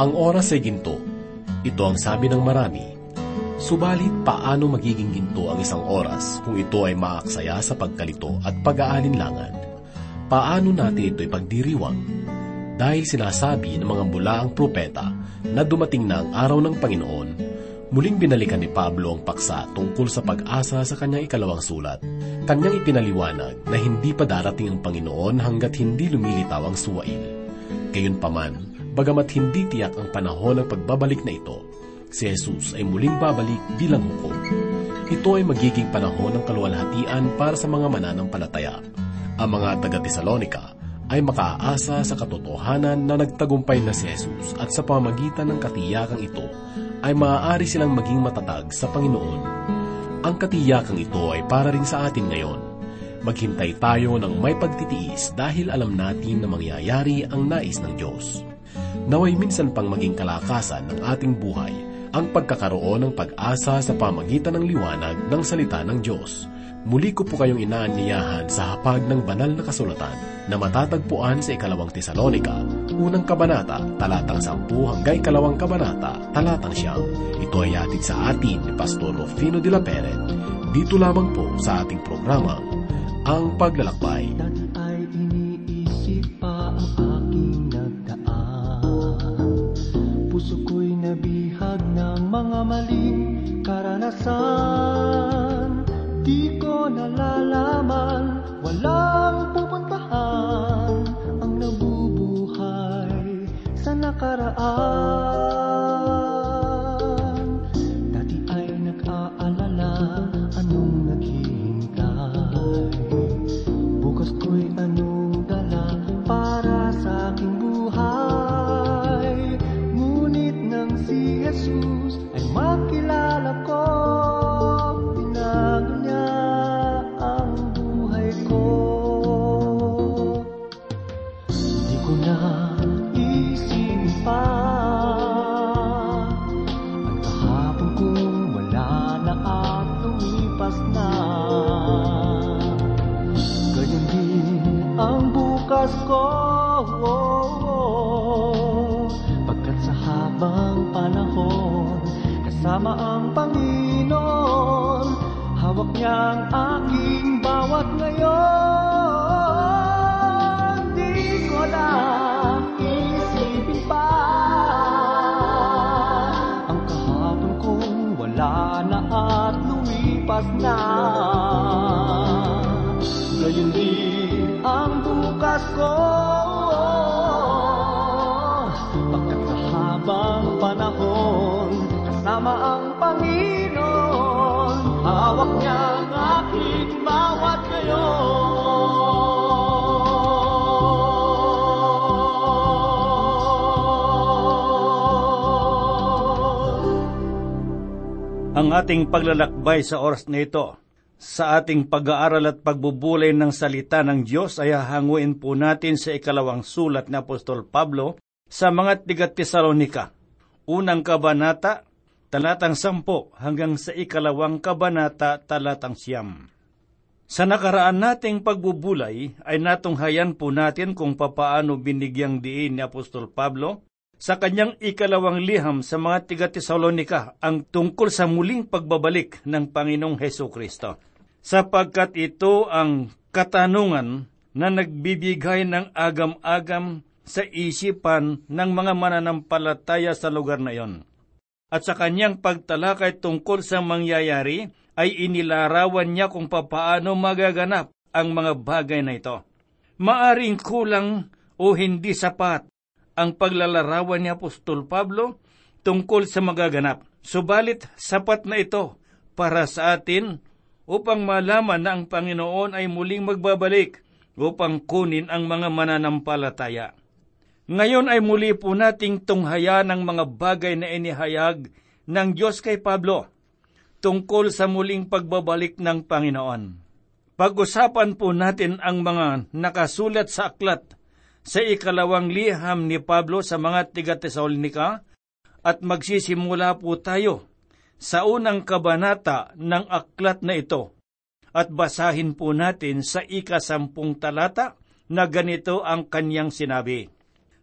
Ang oras ay ginto. Ito ang sabi ng marami. Subalit paano magiging ginto ang isang oras kung ito ay maaksaya sa pagkalito at pag-aalinlangan? Paano natin ito ipagdiriwang? Dahil sinasabi ng mga bulaang propeta na dumating na ang araw ng Panginoon, muling binalikan ni Pablo ang paksa tungkol sa pag-asa sa kanyang ikalawang sulat. Kanyang ipinaliwanag na hindi pa darating ang Panginoon hanggat hindi lumilitaw ang suwail. Gayunpaman, Bagamat hindi tiyak ang panahon ng pagbabalik na ito, si Jesus ay muling babalik bilang hukom. Ito ay magiging panahon ng kaluwalhatian para sa mga mananampalataya. Ang mga taga-Tesalonika ay makaasa sa katotohanan na nagtagumpay na si Jesus at sa pamagitan ng katiyakang ito ay maaari silang maging matatag sa Panginoon. Ang katiyakang ito ay para rin sa atin ngayon. Maghintay tayo ng may pagtitiis dahil alam natin na mangyayari ang nais ng Diyos naway minsan pang maging kalakasan ng ating buhay ang pagkakaroon ng pag-asa sa pamagitan ng liwanag ng salita ng Diyos. Muli ko po kayong inaanyayahan sa hapag ng banal na kasulatan na matatagpuan sa ikalawang Tesalonika, unang kabanata, talatang sampu hanggang ikalawang kabanata, talatang siyam. Ito ay atid sa atin ni Pastor Rufino de la Peret. Dito lamang po sa ating programa, Ang Paglalakbay. Mga maling karanasan. Di ko nalalaman, walang pupuntahan Ang nabubuhay sa nakaraan ang ating paglalakbay sa oras na ito. Sa ating pag-aaral at pagbubulay ng salita ng Diyos ay hahanguin po natin sa ikalawang sulat ni Apostol Pablo sa mga tiga-Tesalonika. Unang kabanata, talatang sampo hanggang sa ikalawang kabanata, talatang siyam. Sa nakaraan nating pagbubulay ay natunghayan po natin kung papaano binigyang diin ni Apostol Pablo sa kanyang ikalawang liham sa mga tiga-Tesalonika ang tungkol sa muling pagbabalik ng Panginoong Heso Kristo. Sapagkat ito ang katanungan na nagbibigay ng agam-agam sa isipan ng mga mananampalataya sa lugar na iyon. At sa kanyang pagtalakay tungkol sa mangyayari, ay inilarawan niya kung papaano magaganap ang mga bagay na ito. Maaring kulang o hindi sapat ang paglalarawan ni Apostol Pablo tungkol sa magaganap. Subalit sapat na ito para sa atin upang malaman na ang Panginoon ay muling magbabalik upang kunin ang mga mananampalataya. Ngayon ay muli po nating tunghaya ng mga bagay na inihayag ng Diyos kay Pablo tungkol sa muling pagbabalik ng Panginoon. Pag-usapan po natin ang mga nakasulat sa aklat sa ikalawang liham ni Pablo sa mga tiga-Tesalonika at magsisimula po tayo sa unang kabanata ng aklat na ito at basahin po natin sa ikasampung talata na ganito ang kanyang sinabi.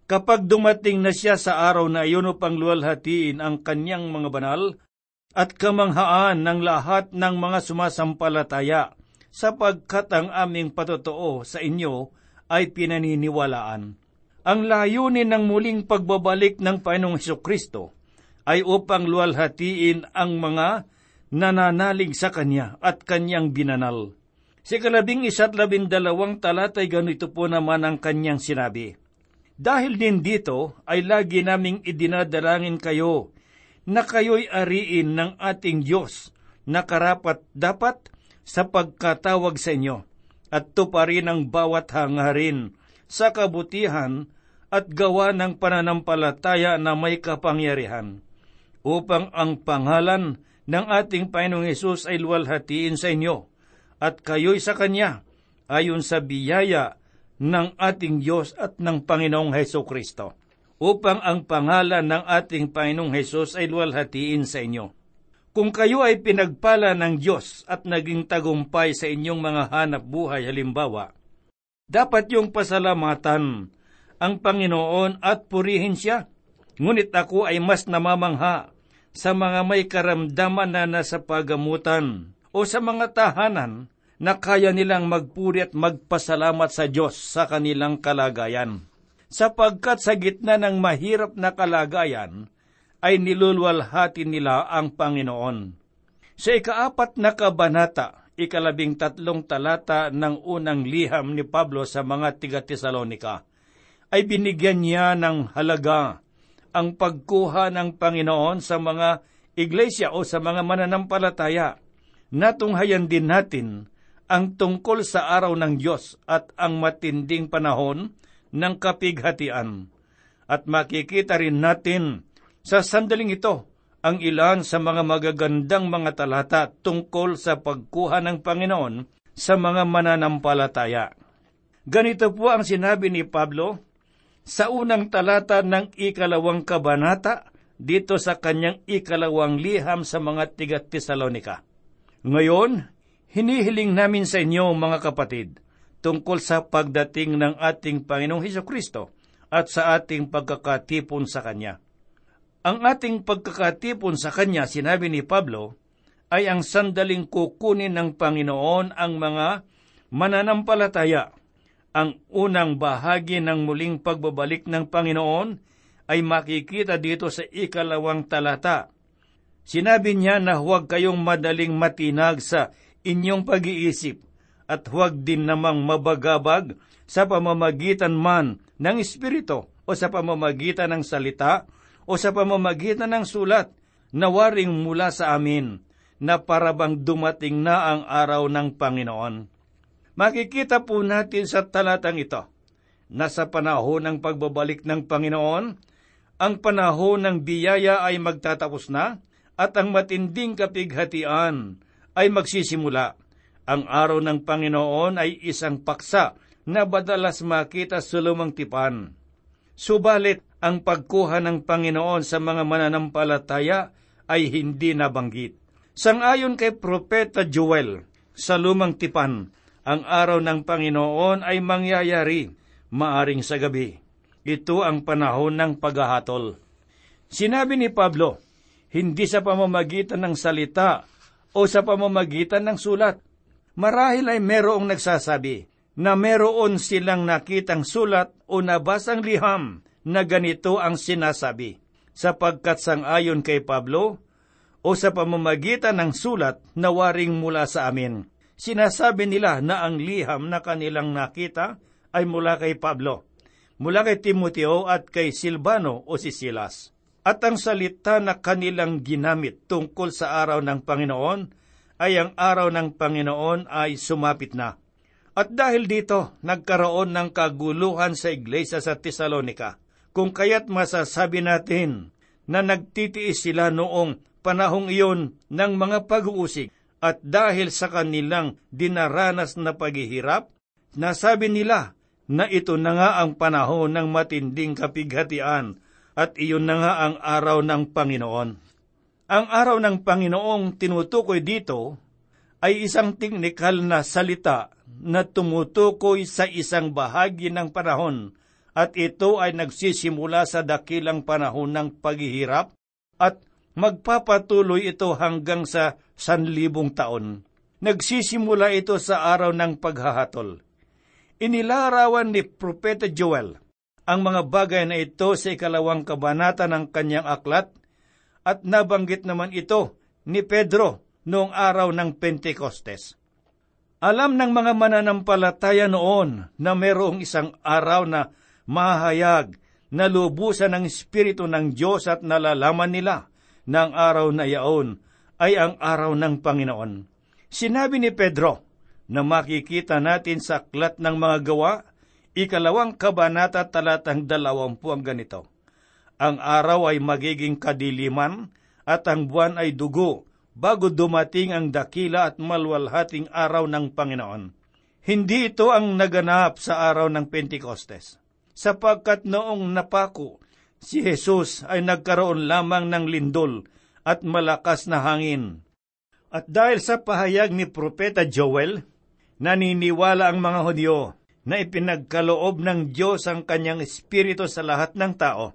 Kapag dumating na siya sa araw na iyon upang luwalhatiin ang kanyang mga banal at kamanghaan ng lahat ng mga sumasampalataya, sapagkat ang aming patotoo sa inyo ay pinaniniwalaan. Ang layunin ng muling pagbabalik ng Panginoong Heso Kristo ay upang luwalhatiin ang mga nananalig sa Kanya at Kanyang binanal. Si kalabing isa't labindalawang talatay ganito po naman ang Kanyang sinabi. Dahil din dito ay lagi naming idinadalangin kayo na kayo'y ariin ng ating Diyos na karapat dapat sa pagkatawag sa inyo at tuparin ang bawat hangarin sa kabutihan at gawa ng pananampalataya na may kapangyarihan upang ang pangalan ng ating Panginoong Yesus ay luwalhatiin sa inyo at kayo'y sa Kanya ayon sa biyaya ng ating Diyos at ng Panginoong Heso Kristo, upang ang pangalan ng ating Panginoong Hesus ay luwalhatiin sa inyo. Kung kayo ay pinagpala ng Diyos at naging tagumpay sa inyong mga hanap buhay halimbawa, dapat yung pasalamatan ang Panginoon at purihin siya. Ngunit ako ay mas namamangha sa mga may karamdaman na nasa pagamutan o sa mga tahanan na kaya nilang magpuri at magpasalamat sa Diyos sa kanilang kalagayan. Sapagkat sa gitna ng mahirap na kalagayan, ay nilulwalhati nila ang Panginoon. Sa ikaapat na kabanata, ikalabing tatlong talata ng unang liham ni Pablo sa mga tiga-Tesalonika, ay binigyan niya ng halaga ang pagkuha ng Panginoon sa mga iglesia o sa mga mananampalataya. Natunghayan din natin ang tungkol sa araw ng Diyos at ang matinding panahon ng kapighatian. At makikita rin natin sa sandaling ito ang ilan sa mga magagandang mga talata tungkol sa pagkuha ng Panginoon sa mga mananampalataya. Ganito po ang sinabi ni Pablo sa unang talata ng ikalawang kabanata dito sa kanyang ikalawang liham sa mga tiga-Tesalonika. Ngayon, Hinihiling namin sa inyo, mga kapatid, tungkol sa pagdating ng ating Panginoong Heso Kristo at sa ating pagkakatipon sa Kanya. Ang ating pagkakatipon sa Kanya, sinabi ni Pablo, ay ang sandaling kukunin ng Panginoon ang mga mananampalataya. Ang unang bahagi ng muling pagbabalik ng Panginoon ay makikita dito sa ikalawang talata. Sinabi niya na huwag kayong madaling matinag sa inyong pag-iisip at huwag din namang mabagabag sa pamamagitan man ng Espiritu o sa pamamagitan ng salita o sa pamamagitan ng sulat na waring mula sa amin na parabang dumating na ang araw ng Panginoon. Makikita po natin sa talatang ito na sa panahon ng pagbabalik ng Panginoon, ang panahon ng biyaya ay magtatapos na at ang matinding kapighatian ay magsisimula. Ang araw ng Panginoon ay isang paksa na badalas makita sa lumang tipan. Subalit, ang pagkuha ng Panginoon sa mga mananampalataya ay hindi nabanggit. Sangayon kay Propeta Joel, sa lumang tipan, ang araw ng Panginoon ay mangyayari, maaring sa gabi. Ito ang panahon ng paghahatol. Sinabi ni Pablo, hindi sa pamamagitan ng salita o sa pamamagitan ng sulat. Marahil ay merong nagsasabi na meron silang nakitang sulat o nabasang liham na ganito ang sinasabi, sapagkat sangayon kay Pablo, o sa pamamagitan ng sulat na waring mula sa amin. Sinasabi nila na ang liham na kanilang nakita ay mula kay Pablo, mula kay Timoteo at kay Silvano o si Silas at ang salita na kanilang ginamit tungkol sa araw ng Panginoon ay ang araw ng Panginoon ay sumapit na. At dahil dito, nagkaroon ng kaguluhan sa iglesia sa Tesalonika, kung kaya't masasabi natin na nagtitiis sila noong panahong iyon ng mga pag-uusig at dahil sa kanilang dinaranas na paghihirap, nasabi nila na ito na nga ang panahon ng matinding kapighatian at iyon na nga ang araw ng Panginoon. Ang araw ng Panginoong tinutukoy dito ay isang teknikal na salita na tumutukoy sa isang bahagi ng panahon at ito ay nagsisimula sa dakilang panahon ng paghihirap at magpapatuloy ito hanggang sa sanlibong taon. Nagsisimula ito sa araw ng paghahatol. Inilarawan ni Propeta Joel ang mga bagay na ito sa ikalawang kabanata ng kanyang aklat at nabanggit naman ito ni Pedro noong araw ng Pentecostes. Alam ng mga mananampalataya noon na mayroong isang araw na mahayag na lubusan ng Espiritu ng Diyos at nalalaman nila na araw na iyaon ay ang araw ng Panginoon. Sinabi ni Pedro na makikita natin sa aklat ng mga gawa, ikalawang kabanata talatang dalawampu ang ganito. Ang araw ay magiging kadiliman at ang buwan ay dugo bago dumating ang dakila at malwalhating araw ng Panginoon. Hindi ito ang naganap sa araw ng Pentecostes sapagkat noong napako, si Jesus ay nagkaroon lamang ng lindol at malakas na hangin. At dahil sa pahayag ni Propeta Joel, naniniwala ang mga Hudyo na ipinagkaloob ng Diyos ang kanyang espiritu sa lahat ng tao.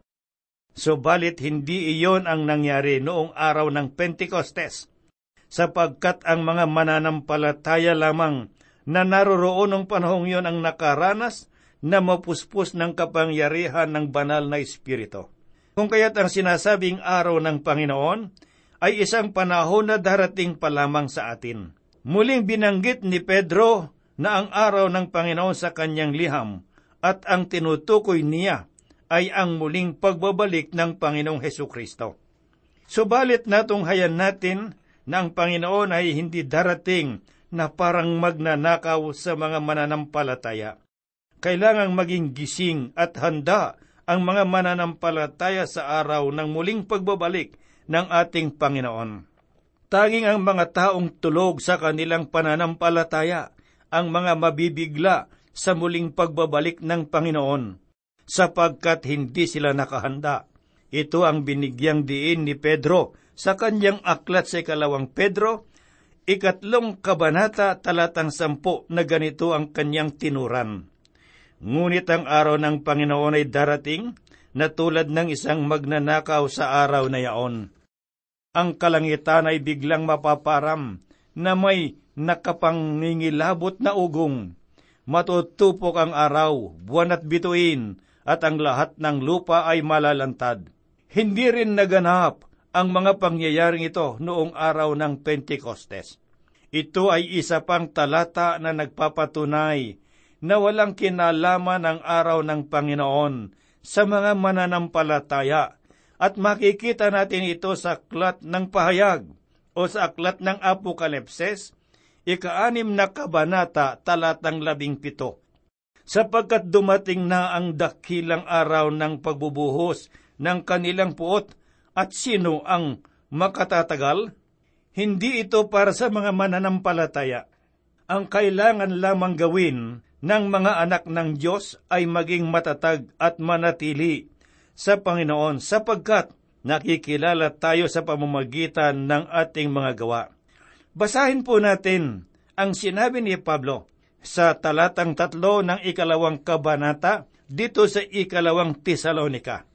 Subalit hindi iyon ang nangyari noong araw ng Pentecostes, sapagkat ang mga mananampalataya lamang na naroroon ng panahong iyon ang nakaranas na mapuspos ng kapangyarihan ng banal na Espiritu. Kung kaya't ang sinasabing araw ng Panginoon ay isang panahon na darating pa lamang sa atin. Muling binanggit ni Pedro na ang araw ng Panginoon sa kanyang liham at ang tinutukoy niya ay ang muling pagbabalik ng Panginoong Heso Kristo. Subalit natunghayan natin na ang Panginoon ay hindi darating na parang magnanakaw sa mga mananampalataya kailangang maging gising at handa ang mga mananampalataya sa araw ng muling pagbabalik ng ating Panginoon. Tanging ang mga taong tulog sa kanilang pananampalataya ang mga mabibigla sa muling pagbabalik ng Panginoon, sapagkat hindi sila nakahanda. Ito ang binigyang diin ni Pedro sa kanyang aklat sa ikalawang Pedro, ikatlong kabanata talatang sampo na ganito ang kanyang tinuran. Ngunit ang araw ng Panginoon ay darating na tulad ng isang magnanakaw sa araw na yaon. Ang kalangitan ay biglang mapaparam na may nakapangingilabot na ugong. Matutupok ang araw, buwan at bituin, at ang lahat ng lupa ay malalantad. Hindi rin naganap ang mga pangyayaring ito noong araw ng Pentecostes. Ito ay isa pang talata na nagpapatunay na walang kinalaman ang araw ng Panginoon sa mga mananampalataya at makikita natin ito sa aklat ng pahayag o sa aklat ng Apokalipses, ikaanim na kabanata talatang labing pito. Sapagkat dumating na ang dakilang araw ng pagbubuhos ng kanilang puot at sino ang makatatagal? Hindi ito para sa mga mananampalataya. Ang kailangan lamang gawin ng mga anak ng Diyos ay maging matatag at manatili sa Panginoon sapagkat nakikilala tayo sa pamamagitan ng ating mga gawa. Basahin po natin ang sinabi ni Pablo sa talatang tatlo ng ikalawang kabanata dito sa ikalawang Tesalonika.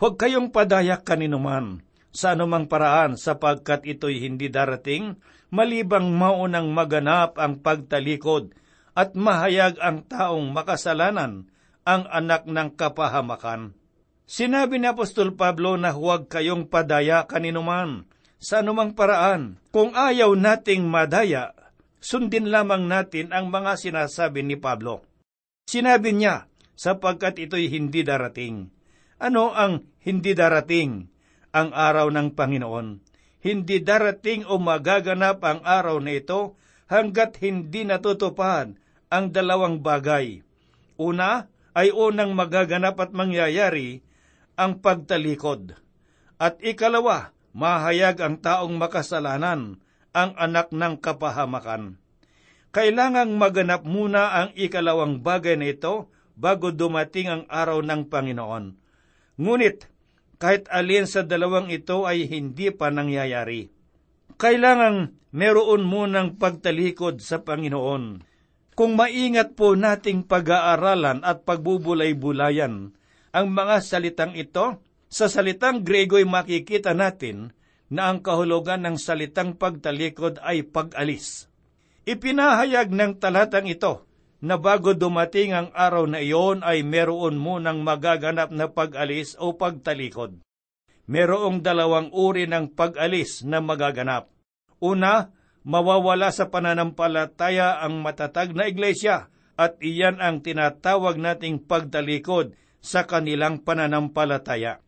Huwag kayong padayak kaninuman sa anumang paraan sapagkat ito'y hindi darating malibang maunang maganap ang pagtalikod at mahayag ang taong makasalanan, ang anak ng kapahamakan. Sinabi ni Apostol Pablo na huwag kayong padaya kaninuman sa anumang paraan. Kung ayaw nating madaya, sundin lamang natin ang mga sinasabi ni Pablo. Sinabi niya, sapagkat ito'y hindi darating. Ano ang hindi darating? Ang araw ng Panginoon. Hindi darating o magaganap ang araw na ito hanggat hindi natutupad ang dalawang bagay. Una ay unang magaganap at mangyayari ang pagtalikod. At ikalawa, mahayag ang taong makasalanan, ang anak ng kapahamakan. Kailangang maganap muna ang ikalawang bagay na ito bago dumating ang araw ng Panginoon. Ngunit, kahit alin sa dalawang ito ay hindi pa nangyayari kailangang meron munang pagtalikod sa Panginoon. Kung maingat po nating pag-aaralan at pagbubulay-bulayan ang mga salitang ito, sa salitang Grego ay makikita natin na ang kahulugan ng salitang pagtalikod ay pag-alis. Ipinahayag ng talatang ito na bago dumating ang araw na iyon ay meron munang magaganap na pag-alis o pagtalikod. Merong dalawang uri ng pag-alis na magaganap. Una, mawawala sa pananampalataya ang matatag na iglesia at iyan ang tinatawag nating pagtalikod sa kanilang pananampalataya.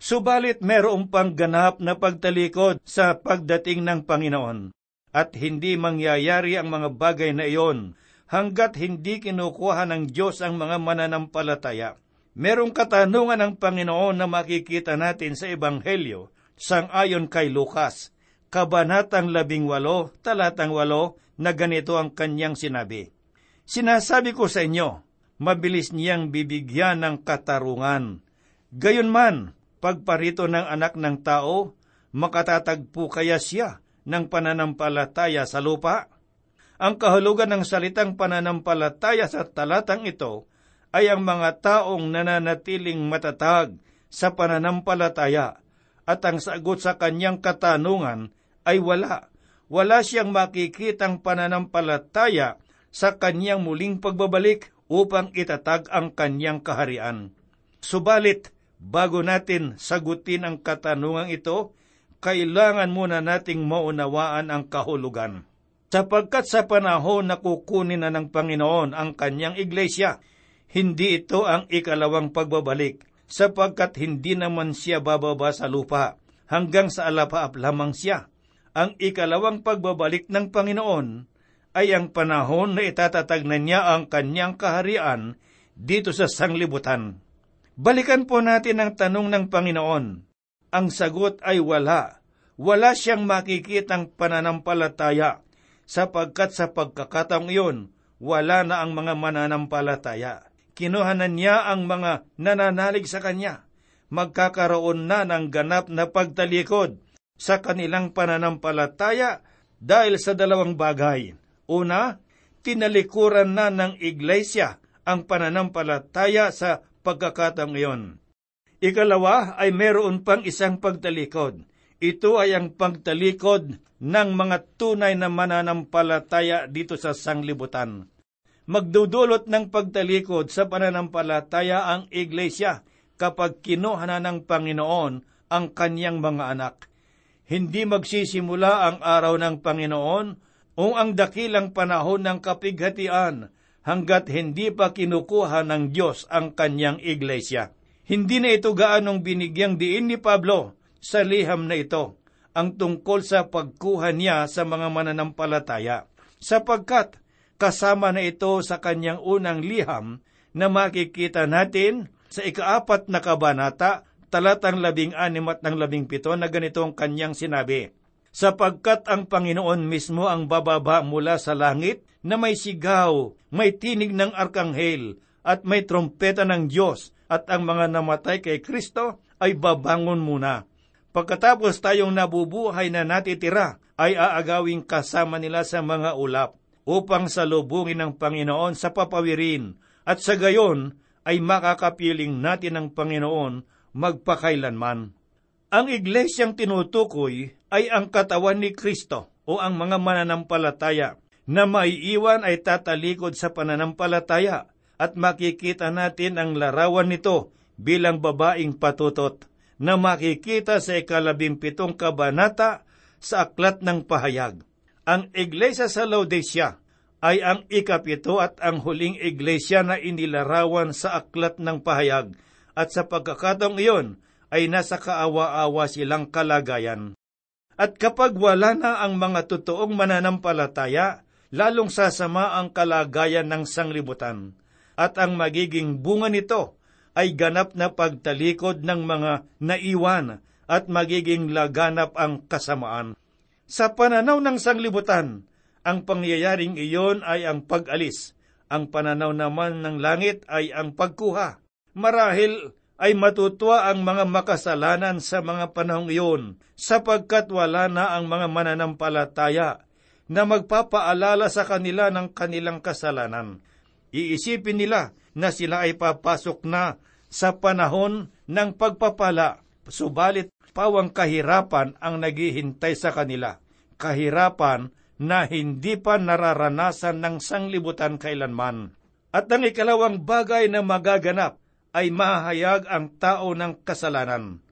Subalit merong pang ganap na pagtalikod sa pagdating ng Panginoon at hindi mangyayari ang mga bagay na iyon hanggat hindi kinukuha ng Diyos ang mga mananampalataya. Merong katanungan ng Panginoon na makikita natin sa Ebanghelyo sang-ayon kay Lukas, Kabanatang 18, talatang 8, na ganito ang kanyang sinabi. Sinasabi ko sa inyo, mabilis niyang bibigyan ng katarungan. Gayon man, pagparito ng anak ng tao, makatatagpo kaya siya ng pananampalataya sa lupa? Ang kahulugan ng salitang pananampalataya sa talatang ito ay ang mga taong nananatiling matatag sa pananampalataya at ang sagot sa kanyang katanungan ay wala. Wala siyang makikitang pananampalataya sa kanyang muling pagbabalik upang itatag ang kanyang kaharian. Subalit, Bago natin sagutin ang katanungang ito, kailangan muna nating maunawaan ang kahulugan. Sapagkat sa panahon na kukunin na ng Panginoon ang kanyang iglesia, hindi ito ang ikalawang pagbabalik, sapagkat hindi naman siya bababa sa lupa, hanggang sa alapaap lamang siya. Ang ikalawang pagbabalik ng Panginoon ay ang panahon na itatatag na niya ang kanyang kaharian dito sa sanglibutan. Balikan po natin ang tanong ng Panginoon. Ang sagot ay wala. Wala siyang makikitang pananampalataya sapagkat sa pagkakataong iyon, wala na ang mga mananampalataya. Kinuhanan niya ang mga nananalig sa kanya. Magkakaroon na ng ganap na pagtalikod sa kanilang pananampalataya dahil sa dalawang bagay. Una, tinalikuran na ng iglesia ang pananampalataya sa pagkakataong iyon. Ikalawa ay meron pang isang pagtalikod. Ito ay ang pagtalikod ng mga tunay na mananampalataya dito sa sanglibutan. Magdudulot ng pagtalikod sa pananampalataya ang iglesia kapag kinuha na ng Panginoon ang kanyang mga anak. Hindi magsisimula ang araw ng Panginoon o ang dakilang panahon ng kapighatian hanggat hindi pa kinukuha ng Diyos ang kanyang iglesia. Hindi na ito gaanong binigyang diin ni Pablo sa liham na ito ang tungkol sa pagkuha niya sa mga mananampalataya, sapagkat kasama na ito sa kanyang unang liham na makikita natin sa ikaapat na kabanata, talatang labing anim at ng labing pito na ganitong kanyang sinabi, sapagkat ang Panginoon mismo ang bababa mula sa langit na may sigaw, may tinig ng arkanghel, at may trompeta ng Diyos, at ang mga namatay kay Kristo ay babangon muna. Pagkatapos tayong nabubuhay na natitira, ay aagawing kasama nila sa mga ulap, upang salubungin ng Panginoon sa papawirin, at sa gayon ay makakapiling natin ng Panginoon magpakailanman. Ang iglesyang tinutukoy ay ang katawan ni Kristo o ang mga mananampalataya na maiiwan ay tatalikod sa pananampalataya at makikita natin ang larawan nito bilang babaing patutot na makikita sa ikalabimpitong kabanata sa Aklat ng Pahayag. Ang iglesia sa Laodicea ay ang ikapito at ang huling iglesia na inilarawan sa Aklat ng Pahayag at sa pagkakataong iyon ay nasa kaawa-awa silang kalagayan. At kapag wala na ang mga totoong mananampalataya, lalong sasama ang kalagayan ng sanglibutan, at ang magiging bunga nito ay ganap na pagtalikod ng mga naiwan at magiging laganap ang kasamaan. Sa pananaw ng sanglibutan, ang pangyayaring iyon ay ang pag-alis. Ang pananaw naman ng langit ay ang pagkuha. Marahil ay matutuwa ang mga makasalanan sa mga panahong iyon sapagkat wala na ang mga mananampalataya na magpapaalala sa kanila ng kanilang kasalanan. Iisipin nila na sila ay papasok na sa panahon ng pagpapala, subalit pawang kahirapan ang naghihintay sa kanila. Kahirapan na hindi pa nararanasan ng sanglibutan kailanman. At ang ikalawang bagay na magaganap ay mahayag ang tao ng kasalanan.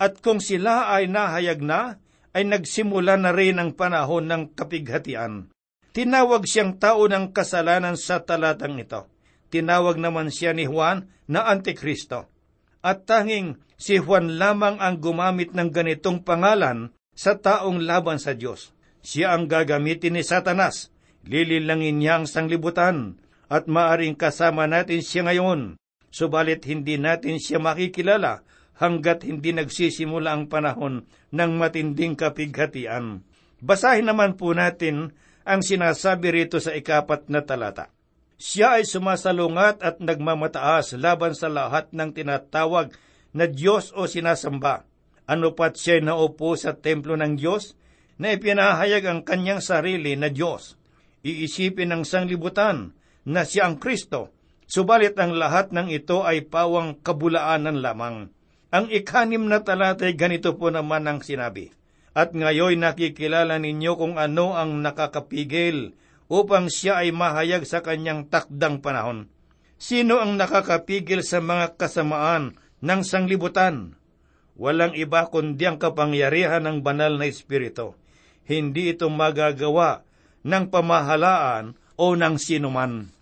At kung sila ay nahayag na, ay nagsimula na rin ang panahon ng kapighatian. Tinawag siyang tao ng kasalanan sa talatang ito. Tinawag naman siya ni Juan na Antikristo. At tanging si Juan lamang ang gumamit ng ganitong pangalan sa taong laban sa Diyos. Siya ang gagamitin ni Satanas. Lililangin niya ang sanglibutan at maaring kasama natin siya ngayon. Subalit hindi natin siya makikilala hanggat hindi nagsisimula ang panahon ng matinding kapighatian. Basahin naman po natin ang sinasabi rito sa ikapat na talata. Siya ay sumasalungat at nagmamataas laban sa lahat ng tinatawag na Diyos o sinasamba. Ano pat siya naupo sa templo ng Diyos na ipinahayag ang kanyang sarili na Diyos. Iisipin ng sanglibutan na siya ang Kristo, subalit ang lahat ng ito ay pawang kabulaanan lamang. Ang ikanim na talata ay ganito po naman ang sinabi. At ngayon nakikilala ninyo kung ano ang nakakapigil upang siya ay mahayag sa kanyang takdang panahon. Sino ang nakakapigil sa mga kasamaan ng sanglibutan? Walang iba kundi ang kapangyarihan ng banal na Espiritu. Hindi ito magagawa ng pamahalaan o ng sinuman.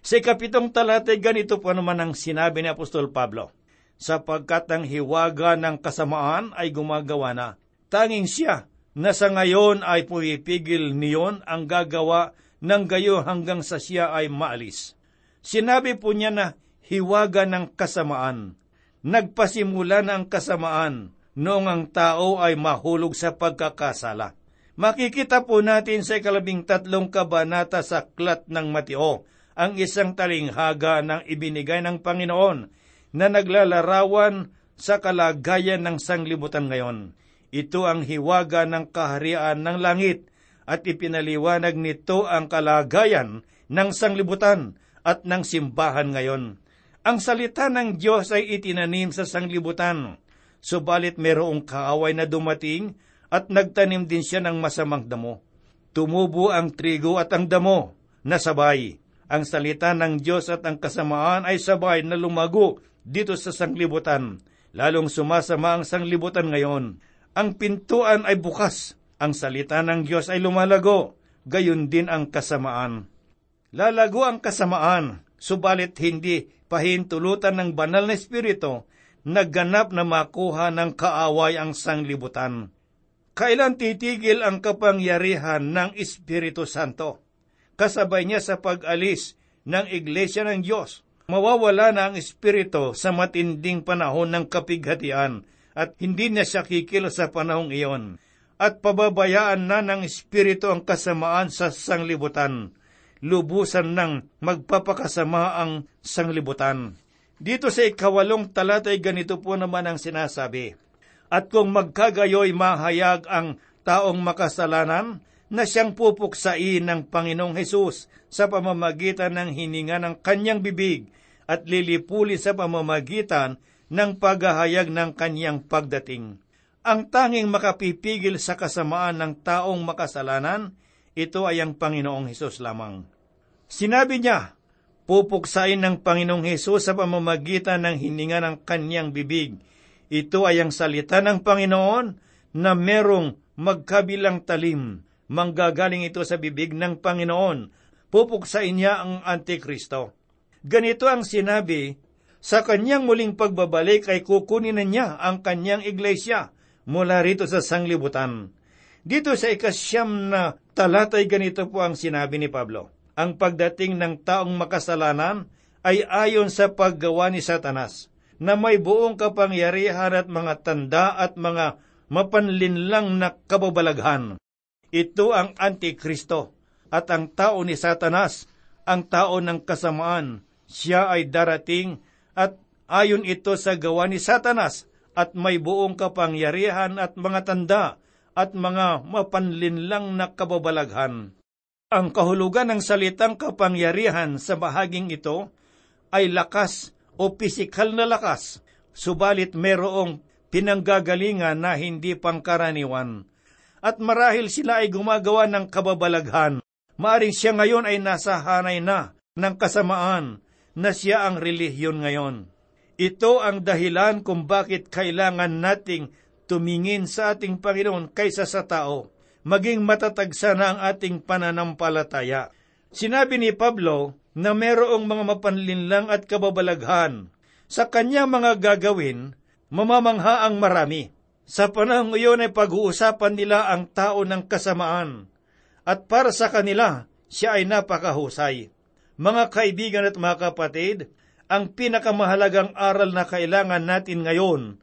Sa kapitong talata, ganito po naman ang sinabi ni Apostol Pablo sapagkat ang hiwaga ng kasamaan ay gumagawa na. Tanging siya na sa ngayon ay pumipigil niyon ang gagawa ng gayo hanggang sa siya ay maalis. Sinabi po niya na hiwaga ng kasamaan. Nagpasimula na ang kasamaan noong ang tao ay mahulog sa pagkakasala. Makikita po natin sa ikalabing tatlong kabanata sa Klat ng Mateo ang isang talinghaga ng ibinigay ng Panginoon na naglalarawan sa kalagayan ng sanglibutan ngayon. Ito ang hiwaga ng kaharian ng langit at ipinaliwanag nito ang kalagayan ng sanglibutan at ng simbahan ngayon. Ang salita ng Diyos ay itinanim sa sanglibutan, subalit mayroong kaaway na dumating at nagtanim din siya ng masamang damo. Tumubo ang trigo at ang damo na sabay. Ang salita ng Diyos at ang kasamaan ay sabay na lumago dito sa sanglibutan. Lalong sumasama ang sanglibutan ngayon. Ang pintuan ay bukas. Ang salita ng Diyos ay lumalago. Gayon din ang kasamaan. Lalago ang kasamaan, subalit hindi pahintulutan ng banal na espiritu, nagganap na makuha ng kaaway ang sanglibutan. Kailan titigil ang kapangyarihan ng Espiritu Santo? Kasabay niya sa pag-alis ng Iglesia ng Diyos mawawala na ang espiritu sa matinding panahon ng kapighatian at hindi na siya kikil sa panahong iyon. At pababayaan na ng espiritu ang kasamaan sa sanglibutan. Lubusan ng magpapakasama ang sanglibutan. Dito sa ikawalong talata ay ganito po naman ang sinasabi. At kung magkagayoy mahayag ang taong makasalanan, na siyang pupuksain ng Panginoong Hesus sa pamamagitan ng hininga ng kanyang bibig at lilipuli sa pamamagitan ng paghahayag ng kanyang pagdating. Ang tanging makapipigil sa kasamaan ng taong makasalanan, ito ay ang Panginoong Hesus lamang. Sinabi niya, pupuksain ng Panginoong Hesus sa pamamagitan ng hininga ng kanyang bibig. Ito ay ang salita ng Panginoon na merong magkabilang talim. Manggagaling ito sa bibig ng Panginoon. Pupuksain niya ang Antikristo. Ganito ang sinabi, sa kanyang muling pagbabalik ay kukunin na niya ang kanyang iglesia mula rito sa sanglibutan. Dito sa ikasyam na talatay ganito po ang sinabi ni Pablo. Ang pagdating ng taong makasalanan ay ayon sa paggawa ni Satanas, na may buong kapangyarihan at mga tanda at mga mapanlinlang na kababalaghan. Ito ang Antikristo at ang tao ni Satanas, ang tao ng kasamaan, siya ay darating at ayon ito sa gawa ni Satanas at may buong kapangyarihan at mga tanda at mga mapanlinlang na kababalaghan. Ang kahulugan ng salitang kapangyarihan sa bahaging ito ay lakas o pisikal na lakas, subalit merong pinanggagalingan na hindi pangkaraniwan. At marahil sila ay gumagawa ng kababalaghan, maaring siya ngayon ay nasa hanay na ng kasamaan na siya ang relihiyon ngayon. Ito ang dahilan kung bakit kailangan nating tumingin sa ating Panginoon kaysa sa tao. Maging matatag sana ang ating pananampalataya. Sinabi ni Pablo na merong mga mapanlinlang at kababalaghan. Sa kanya mga gagawin, mamamangha ang marami. Sa panahon ngayon ay pag-uusapan nila ang tao ng kasamaan. At para sa kanila, siya ay napakahusay. Mga kaibigan at mga kapatid, ang pinakamahalagang aral na kailangan natin ngayon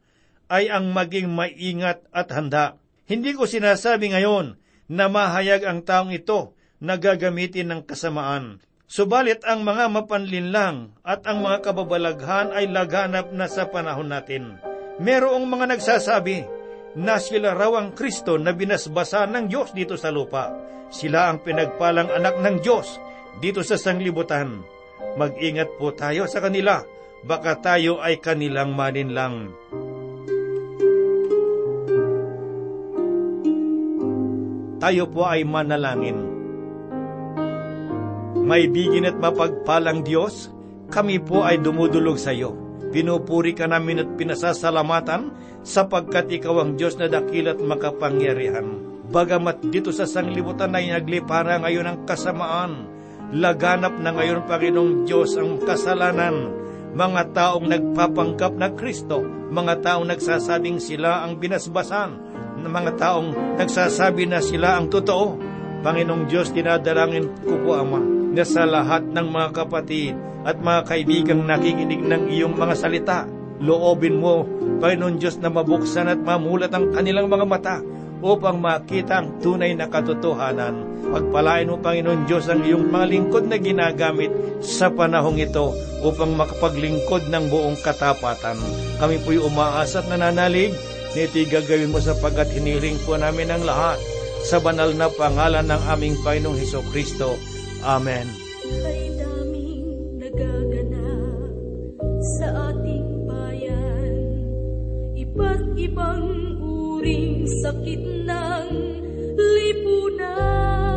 ay ang maging maingat at handa. Hindi ko sinasabi ngayon na mahayag ang taong ito na gagamitin ng kasamaan. Subalit ang mga mapanlinlang at ang mga kababalaghan ay laganap na sa panahon natin. Merong mga nagsasabi na sila raw ang Kristo na binasbasa ng Diyos dito sa lupa. Sila ang pinagpalang anak ng Diyos dito sa sanglibutan Mag-ingat po tayo sa kanila, baka tayo ay kanilang maninlang. Tayo po ay manalangin. May bigin at mapagpalang Diyos, kami po ay dumudulog sa iyo. Pinupuri ka namin at pinasasalamatan sapagkat ikaw ang Diyos na dakilat makapangyarihan. Bagamat dito sa sanglibutan ay naglipara ngayon ang kasamaan, Laganap na ngayon, Panginoong Diyos, ang kasalanan. Mga taong nagpapanggap na Kristo, mga taong nagsasabing sila ang binasbasan, mga taong nagsasabi na sila ang totoo. Panginoong Diyos, dinadalangin ko po, Ama, na sa lahat ng mga kapatid at mga kaibigang nakikinig ng iyong mga salita, loobin mo, Panginoon Diyos, na mabuksan at mamulat ang kanilang mga mata upang makita ang tunay na katotohanan. Pagpalain mo, Panginoon Diyos, ang iyong mga lingkod na ginagamit sa panahong ito upang makapaglingkod ng buong katapatan. Kami po'y umaasa at nananalig na ito'y gagawin mo sapagkat hiniling po namin ang lahat sa banal na pangalan ng aming Panginoong Heso Kristo. Amen. Ay daming nagaganap sa ating iba't ibang uring sakit ng lipunan.